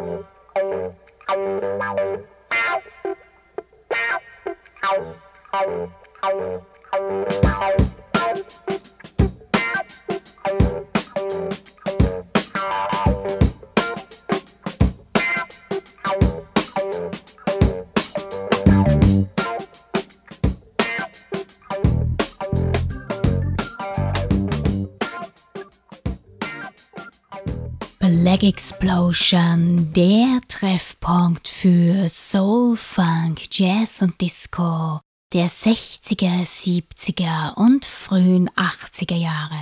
Black Explosion, der Treffpunkt für Soul, Funk, Jazz und Disco der 60er, 70er und frühen 80er Jahre.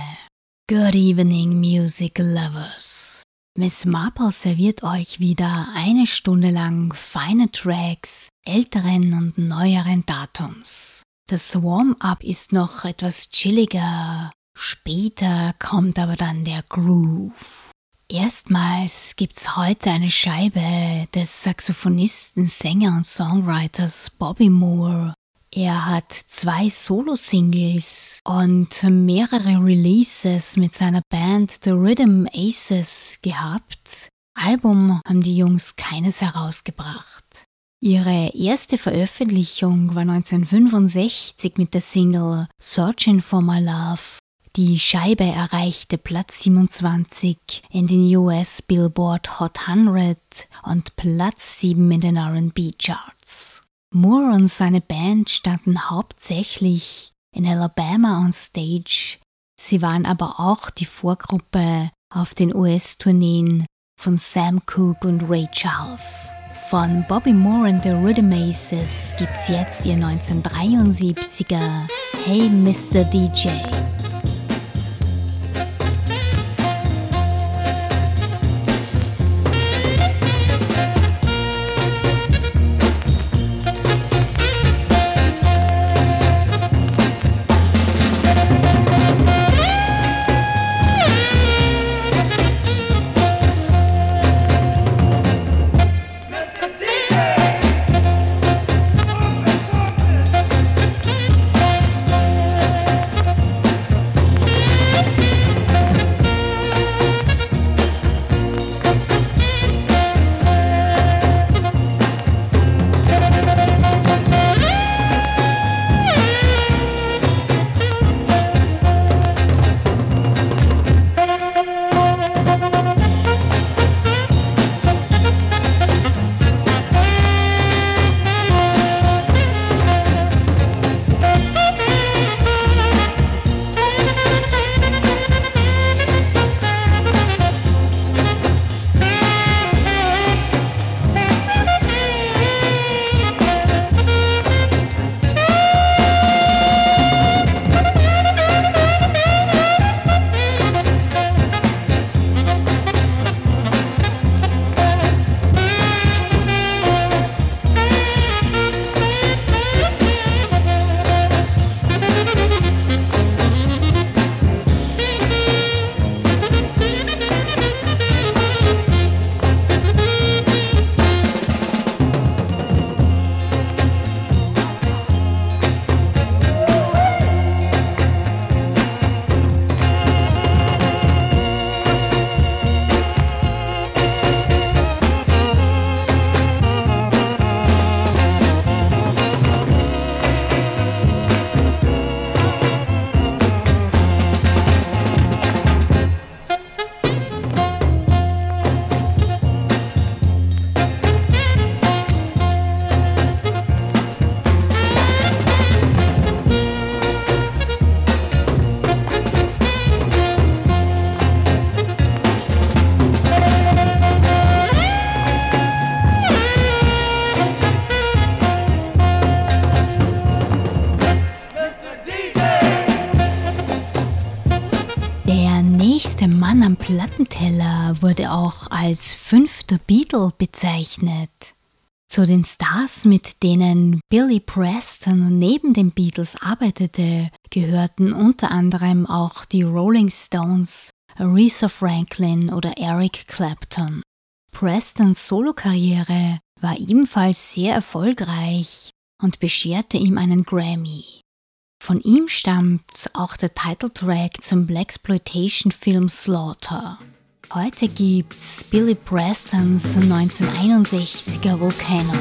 Good evening, Music Lovers. Miss Marple serviert euch wieder eine Stunde lang feine Tracks älteren und neueren Datums. Das Warm-up ist noch etwas chilliger, später kommt aber dann der Groove. Erstmals gibt's heute eine Scheibe des Saxophonisten, Sänger und Songwriters Bobby Moore. Er hat zwei Solo-Singles und mehrere Releases mit seiner Band The Rhythm Aces gehabt. Album haben die Jungs keines herausgebracht. Ihre erste Veröffentlichung war 1965 mit der Single Searching for My Love die Scheibe erreichte Platz 27 in den US Billboard Hot 100 und Platz 7 in den RB Charts. Moore und seine Band standen hauptsächlich in Alabama on Stage. Sie waren aber auch die Vorgruppe auf den US-Tourneen von Sam Cooke und Ray Charles. Von Bobby Moore and the Rhythm Aces gibt's jetzt ihr 1973er Hey Mr. DJ. Als fünfter Beatle bezeichnet. Zu den Stars, mit denen Billy Preston neben den Beatles arbeitete, gehörten unter anderem auch die Rolling Stones, Aretha Franklin oder Eric Clapton. Prestons Solokarriere war ebenfalls sehr erfolgreich und bescherte ihm einen Grammy. Von ihm stammt auch der Titeltrack zum Blaxploitation-Film Slaughter. Heute gibt's Billy Prestons 1961er Volcano.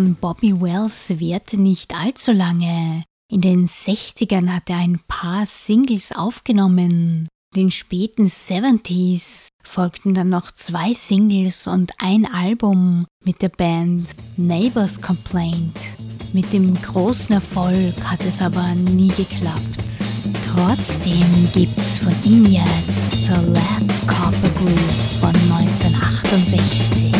Von Bobby Wells währte nicht allzu lange. In den 60ern hat er ein paar Singles aufgenommen. In den späten 70s folgten dann noch zwei Singles und ein Album mit der Band Neighbors Complaint. Mit dem großen Erfolg hat es aber nie geklappt. Trotzdem gibt's von ihm jetzt The Last Copper Groove von 1968.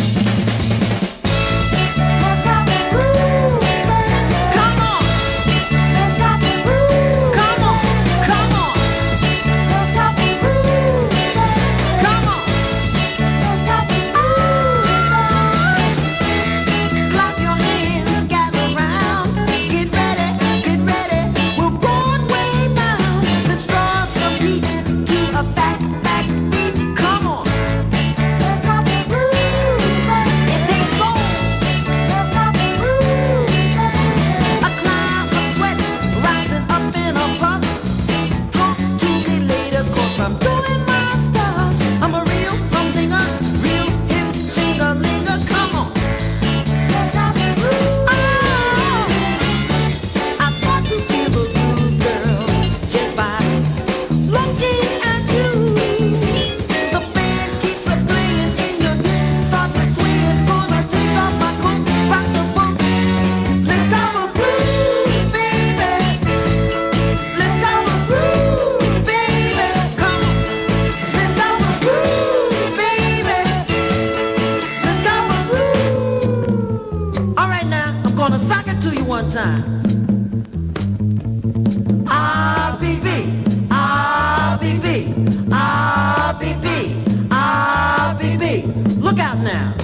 Look out now.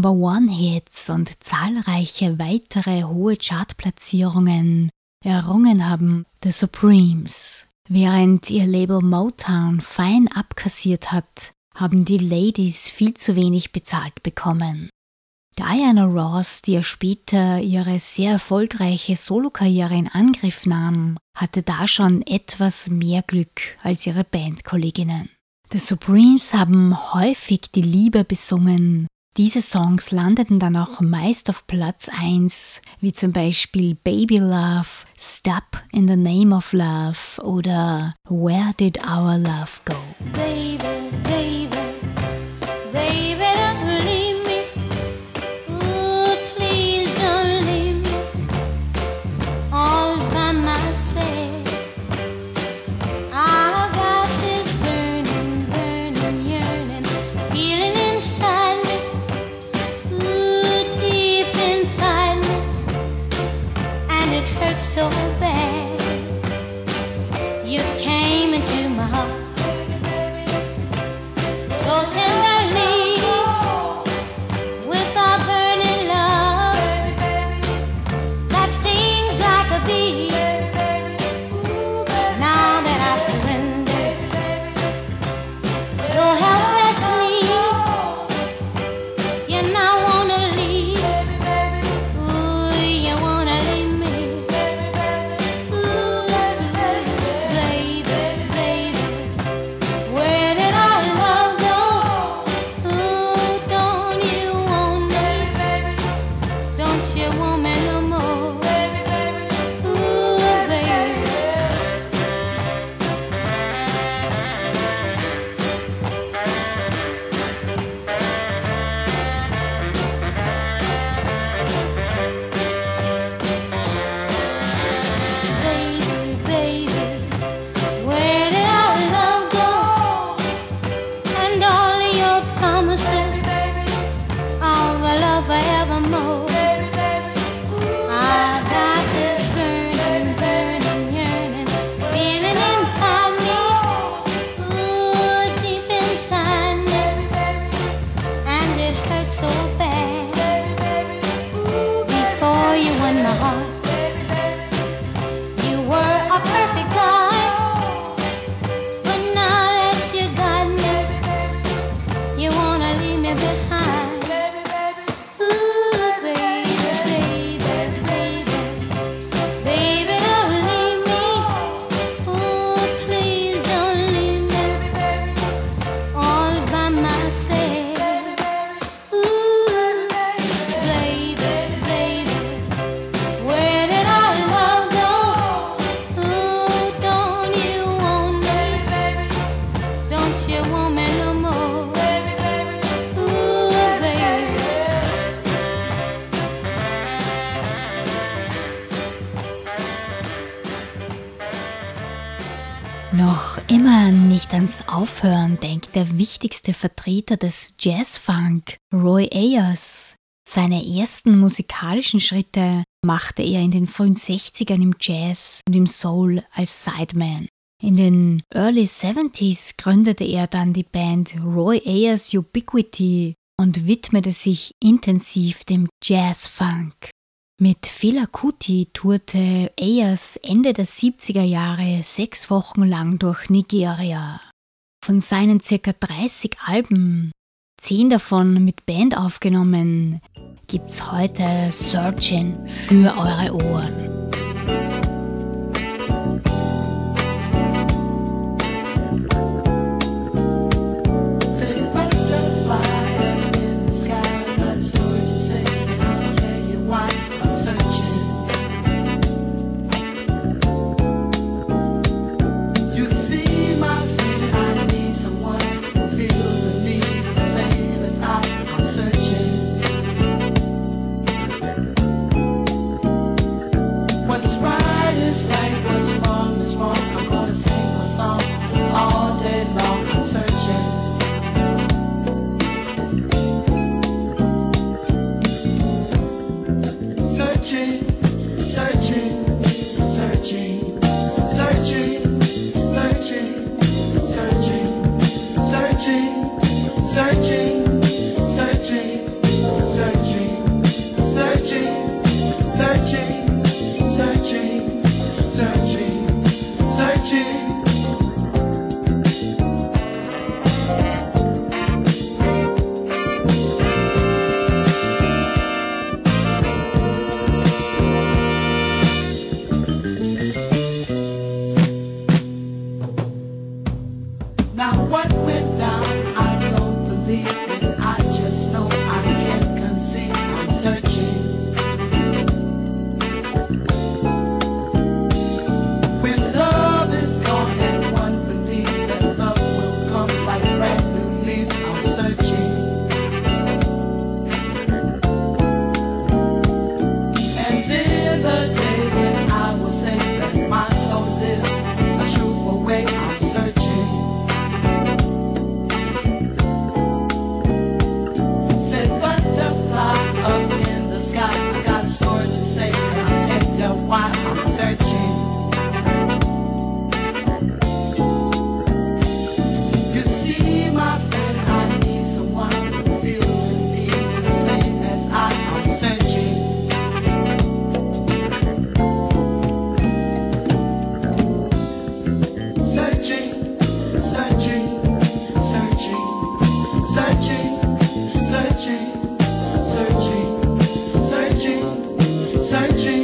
Number One Hits und zahlreiche weitere hohe Chartplatzierungen errungen haben The Supremes. Während ihr Label Motown fein abkassiert hat, haben die Ladies viel zu wenig bezahlt bekommen. Diana Ross, die ja später ihre sehr erfolgreiche Solokarriere in Angriff nahm, hatte da schon etwas mehr Glück als ihre Bandkolleginnen. The Supremes haben häufig die Liebe besungen. Diese Songs landeten dann auch meist auf Platz 1, wie zum Beispiel Baby Love, Stop in the Name of Love oder Where Did Our Love Go? Baby, baby, hurt so bad. Wichtigste Vertreter des Jazzfunk, Roy Ayers. Seine ersten musikalischen Schritte machte er in den frühen 60ern im Jazz und im Soul als Sideman. In den Early 70s gründete er dann die Band Roy Ayers Ubiquity und widmete sich intensiv dem Jazzfunk. Mit Fela Kuti tourte Ayers Ende der 70er Jahre sechs Wochen lang durch Nigeria. Von seinen circa 30 Alben, 10 davon mit Band aufgenommen, gibt's heute Searching für eure Ohren. searching.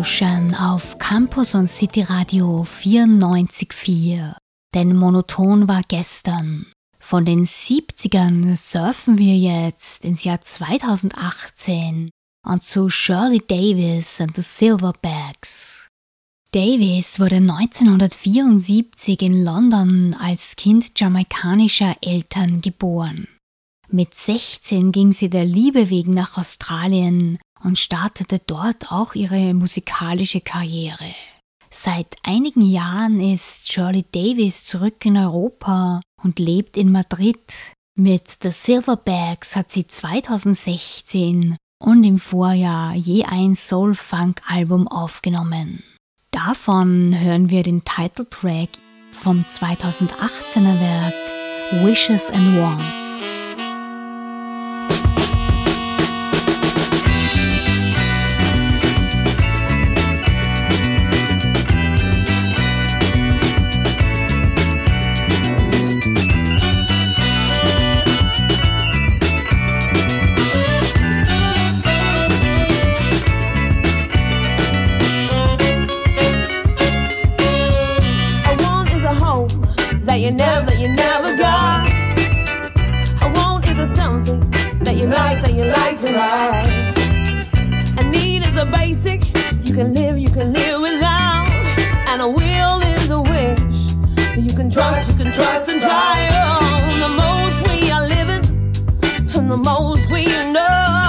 Explosion auf Campus und City Radio 94.4. Denn monoton war gestern. Von den 70ern surfen wir jetzt ins Jahr 2018 und zu Shirley Davis and the Silverbacks. Davis wurde 1974 in London als Kind jamaikanischer Eltern geboren. Mit 16 ging sie der Liebe wegen nach Australien und startete dort auch ihre musikalische Karriere. Seit einigen Jahren ist Shirley Davis zurück in Europa und lebt in Madrid. Mit The Silverbacks hat sie 2016 und im Vorjahr je ein Soul-Funk-Album aufgenommen. Davon hören wir den Titeltrack vom 2018er Werk Wishes and Wants. Basic, you can live, you can live without. And a will is a wish, you can trust, you can trust and try on. The most we are living, and the most we know.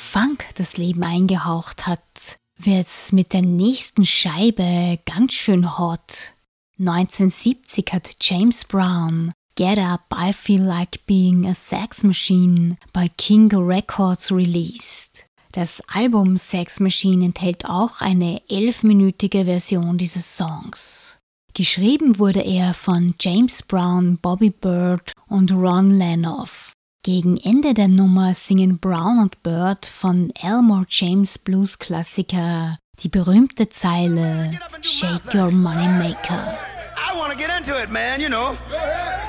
Funk das Leben eingehaucht hat, wird's mit der nächsten Scheibe ganz schön hot. 1970 hat James Brown Get Up, I Feel Like Being a Sex Machine bei King Records released. Das Album Sex Machine enthält auch eine elfminütige Version dieses Songs. Geschrieben wurde er von James Brown, Bobby Bird und Ron Lanoff. Gegen Ende der Nummer singen Brown und Bird von Elmore James Blues Klassiker die berühmte Zeile Shake Your Money Maker. I want to get into it, man, you know.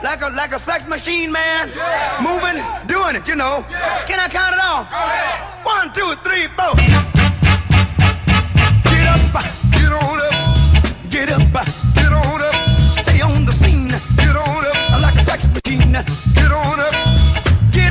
Like a like a sex machine, man. Moving, doing it, you know. Can I count it off? One, two, three, four. Get up, get on up, get up. Get on up, stay on the scene. Get on up, like a sex machine. Get on up,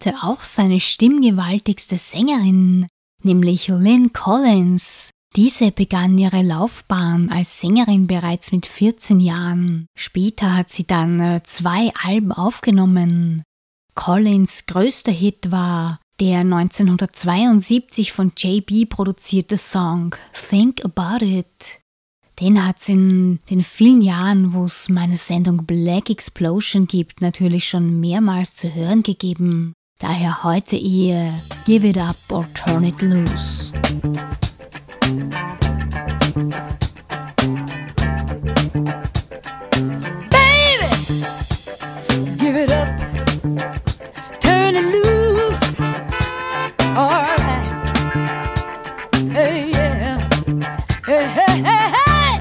heute auch seine stimmgewaltigste Sängerin, nämlich Lynn Collins. Diese begann ihre Laufbahn als Sängerin bereits mit 14 Jahren. Später hat sie dann äh, zwei Alben aufgenommen. Collins größter Hit war der 1972 von JB produzierte Song Think About It. Den hat es in den vielen Jahren, wo es meine Sendung Black Explosion gibt, natürlich schon mehrmals zu hören gegeben. Daher heute ihr Give It Up or Turn It Loose. Baby, give it up, turn it loose. All right. Hey, yeah. Hey, hey, hey, hey.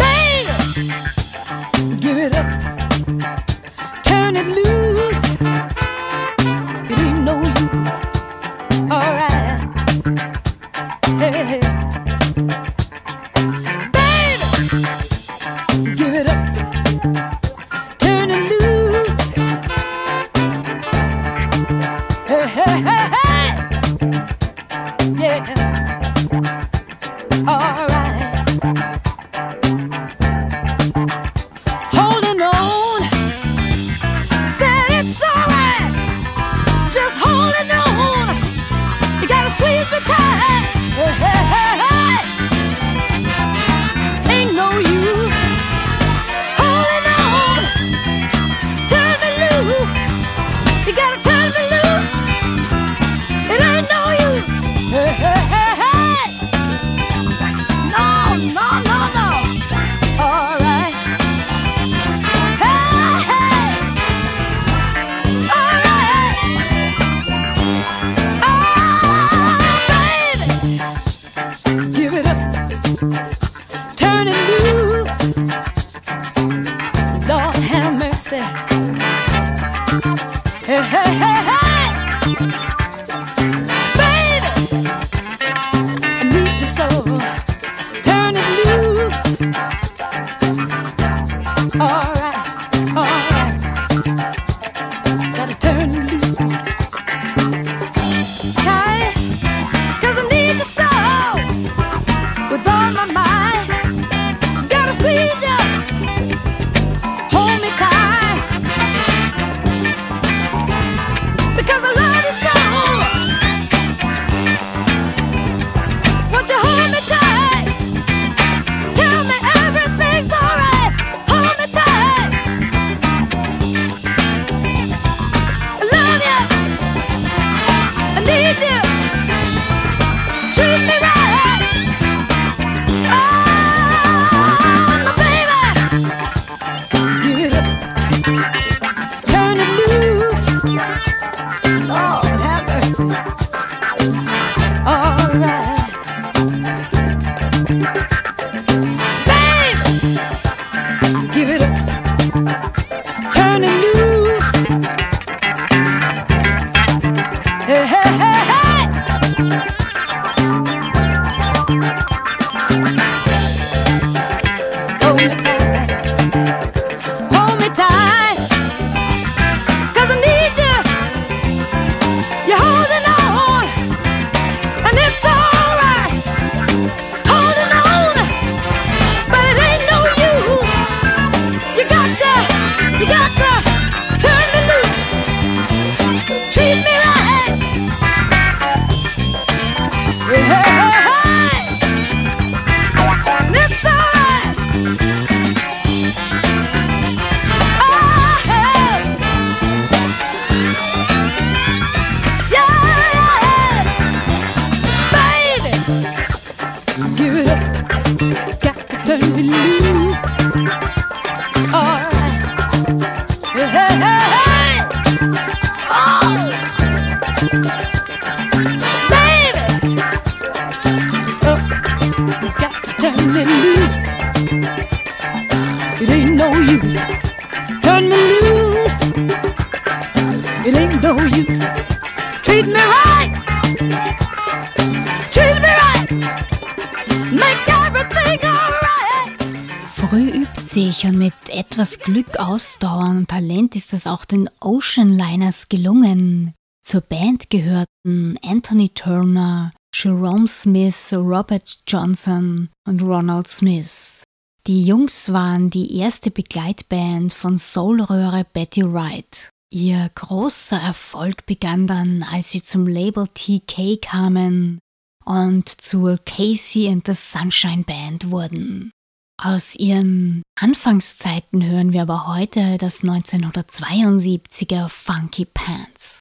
Baby, give it up. Und mit etwas Glück, Ausdauer und Talent ist es auch den Ocean Liners gelungen. Zur Band gehörten Anthony Turner, Jerome Smith, Robert Johnson und Ronald Smith. Die Jungs waren die erste Begleitband von Soulröhre Betty Wright. Ihr großer Erfolg begann dann, als sie zum Label TK kamen und zur Casey and the Sunshine Band wurden. Aus ihren Anfangszeiten hören wir aber heute das 1972er Funky Pants.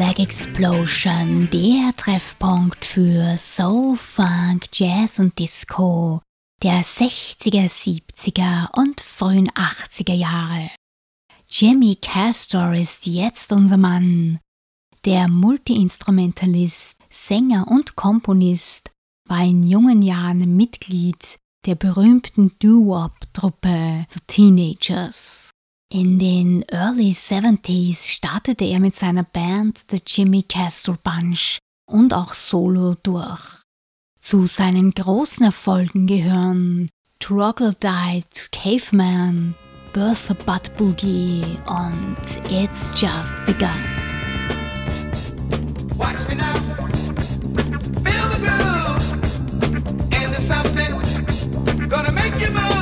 Explosion, der Treffpunkt für Soul, Funk, Jazz und Disco der 60er, 70er und frühen 80er Jahre. Jimmy Castor ist jetzt unser Mann. Der Multiinstrumentalist, Sänger und Komponist war in jungen Jahren Mitglied der berühmten Doo-Wop-Truppe The Teenagers. In den Early 70s startete er mit seiner Band The Jimmy Castle Bunch und auch solo durch. Zu seinen großen Erfolgen gehören Troglodyte, Caveman, Bertha Butt Boogie und It's Just Begun. Watch me now. Feel the groove. And there's something gonna make you move.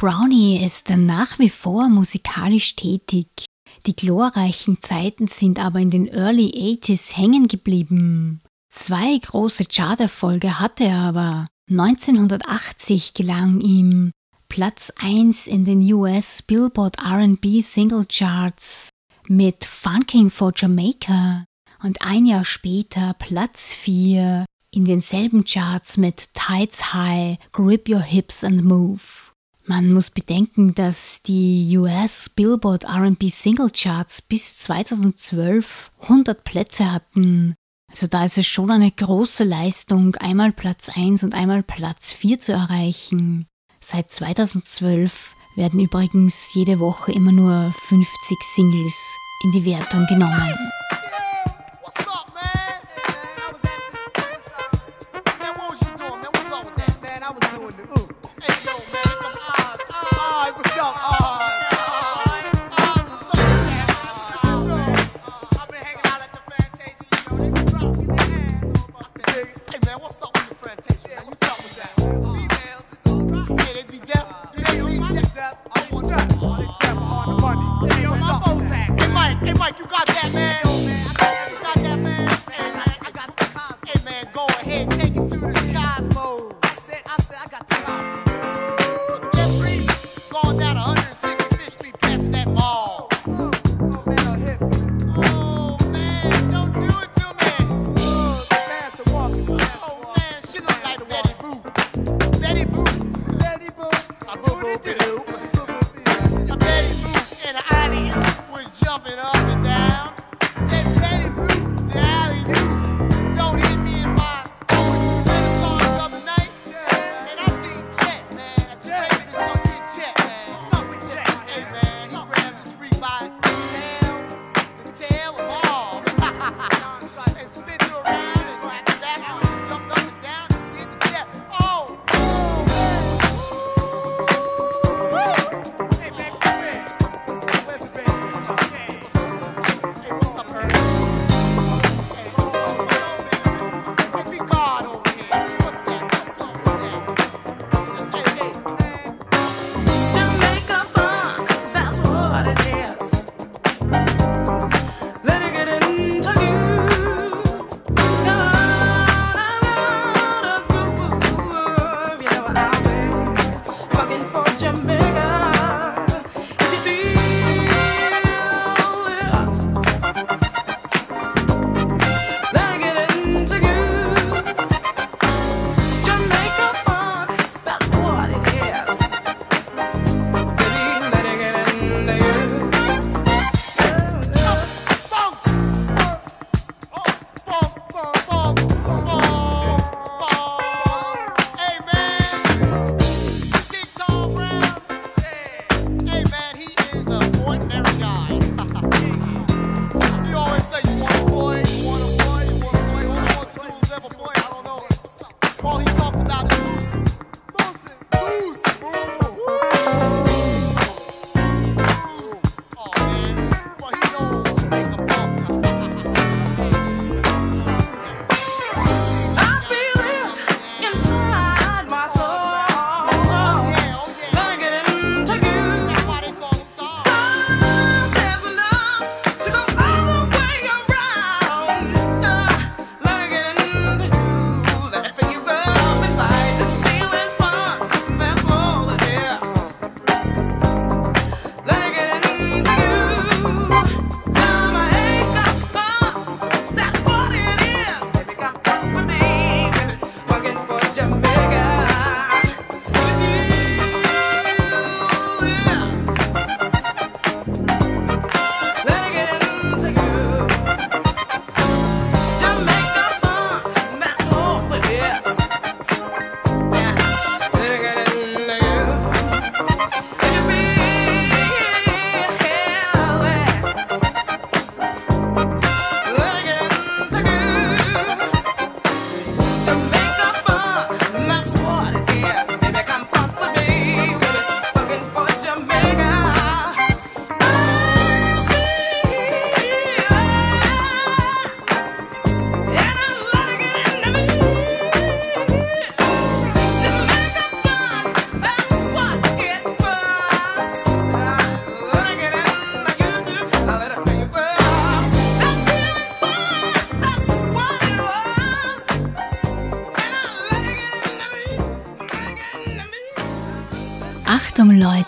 Brownie ist nach wie vor musikalisch tätig. Die glorreichen Zeiten sind aber in den Early 80s hängen geblieben. Zwei große Charterfolge hatte er aber. 1980 gelang ihm Platz 1 in den US Billboard RB Single Charts mit Funking for Jamaica und ein Jahr später Platz 4 in denselben Charts mit Tides High, Grip Your Hips and Move. Man muss bedenken, dass die US Billboard RB Single Charts bis 2012 100 Plätze hatten. Also da ist es schon eine große Leistung, einmal Platz 1 und einmal Platz 4 zu erreichen. Seit 2012 werden übrigens jede Woche immer nur 50 Singles in die Wertung genommen. Achtung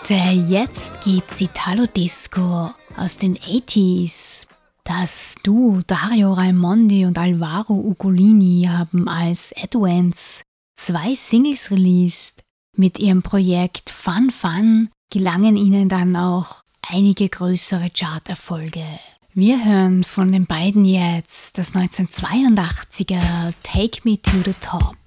Leute, jetzt gibt's Italo Disco aus den 80s. Das Duo Dario Raimondi und Alvaro Ugolini haben als Advents zwei Singles released. Mit ihrem Projekt Fun Fun gelangen ihnen dann auch einige größere Charterfolge. Wir hören von den beiden jetzt das 1982er Take Me to the Top.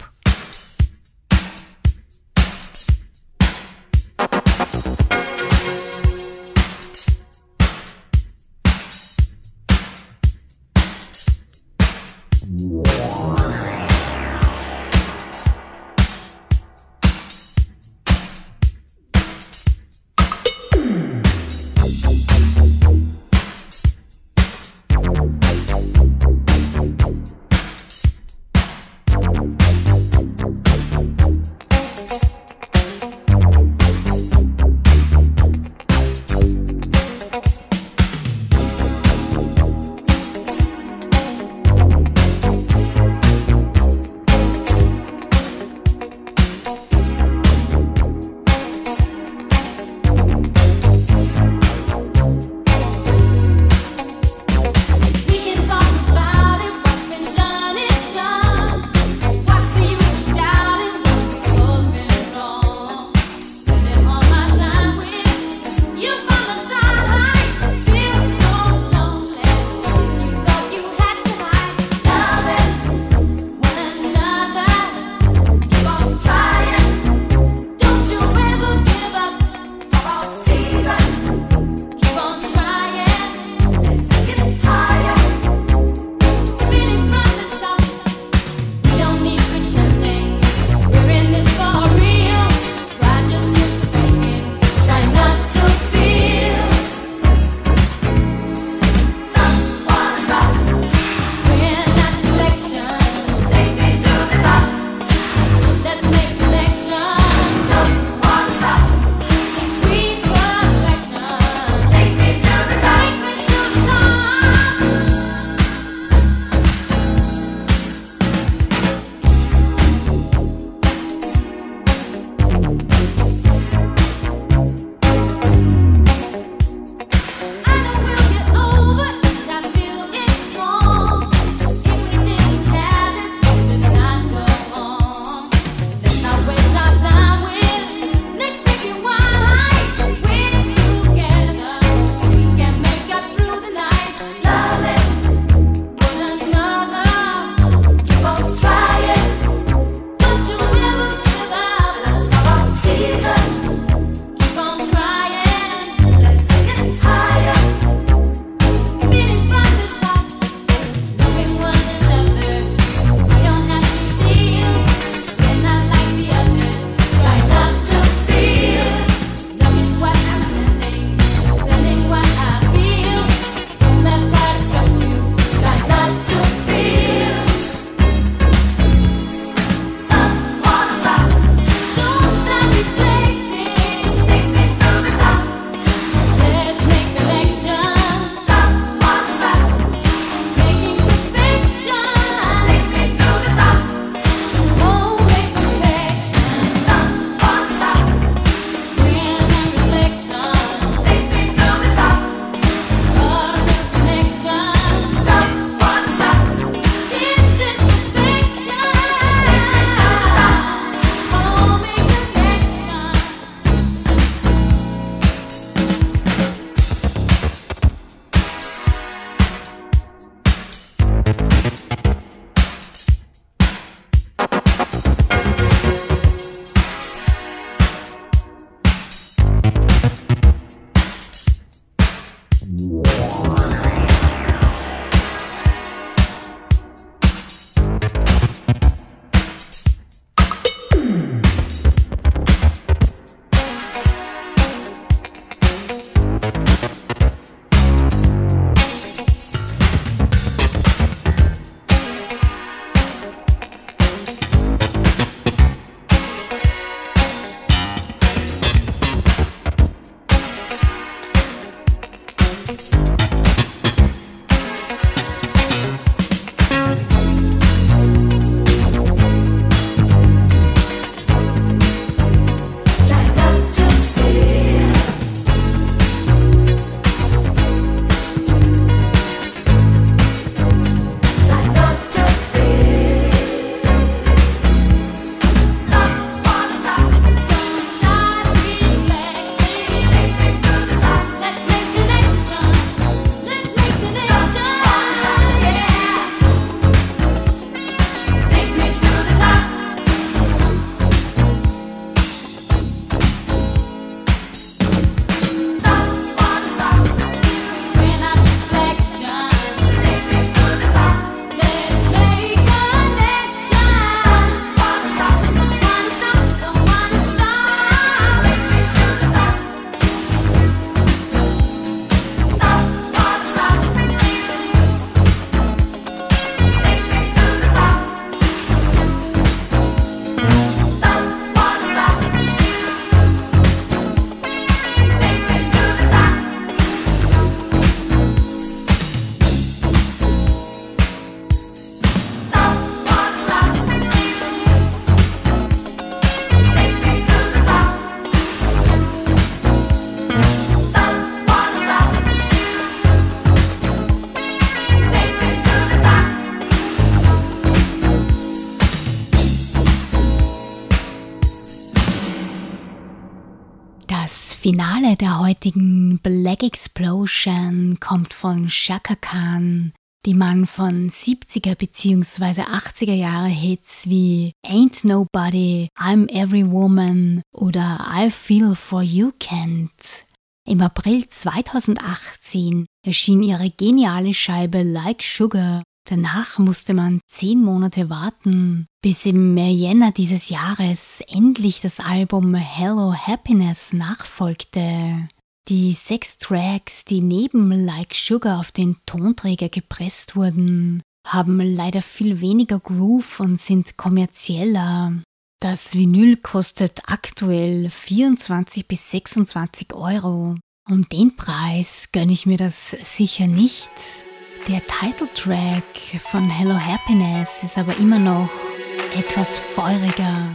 Finale der heutigen Black Explosion kommt von Shaka Khan, die man von 70er bzw. 80er Jahre Hits wie Ain't Nobody, I'm Every Woman oder I Feel For You kennt. Im April 2018 erschien ihre geniale Scheibe Like Sugar. Danach musste man zehn Monate warten, bis im Jänner dieses Jahres endlich das Album Hello Happiness nachfolgte. Die sechs Tracks, die neben Like Sugar auf den Tonträger gepresst wurden, haben leider viel weniger Groove und sind kommerzieller. Das Vinyl kostet aktuell 24 bis 26 Euro. Um den Preis gönne ich mir das sicher nicht. Der Titeltrack von Hello Happiness ist aber immer noch etwas feuriger.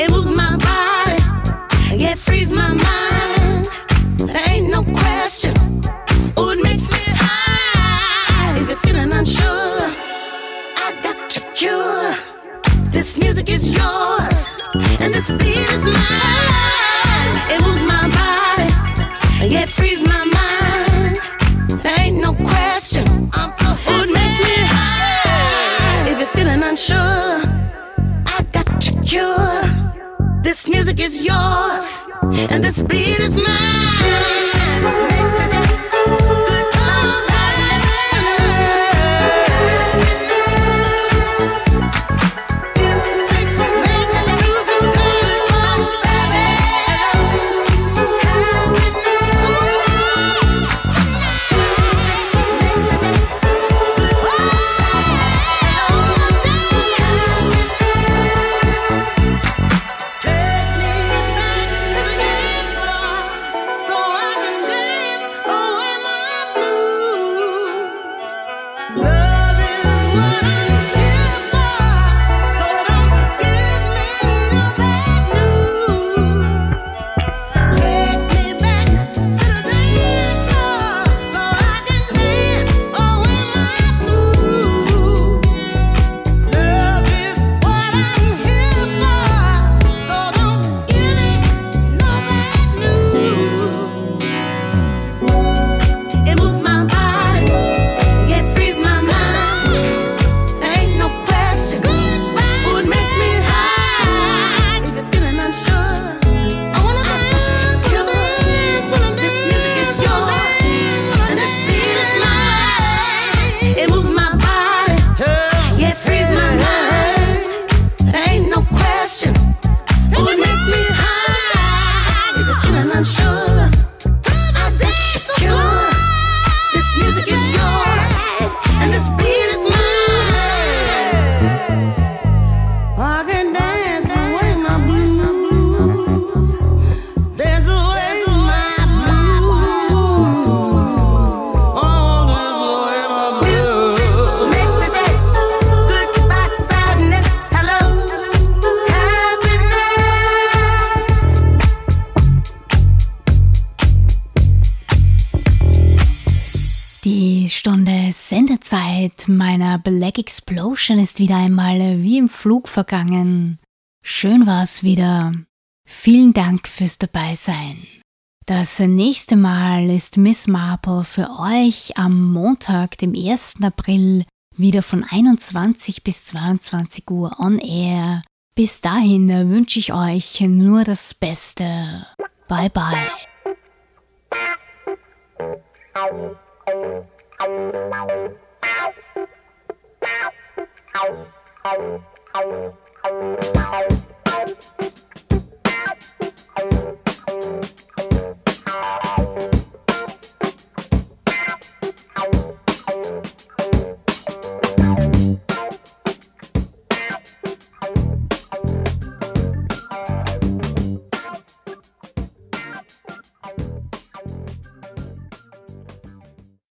It was speed is Explosion ist wieder einmal äh, wie im Flug vergangen. Schön war's wieder. Vielen Dank fürs Dabeisein. Das nächste Mal ist Miss Marple für euch am Montag, dem 1. April, wieder von 21 bis 22 Uhr on air. Bis dahin äh, wünsche ich euch nur das Beste. Bye bye. Thank you.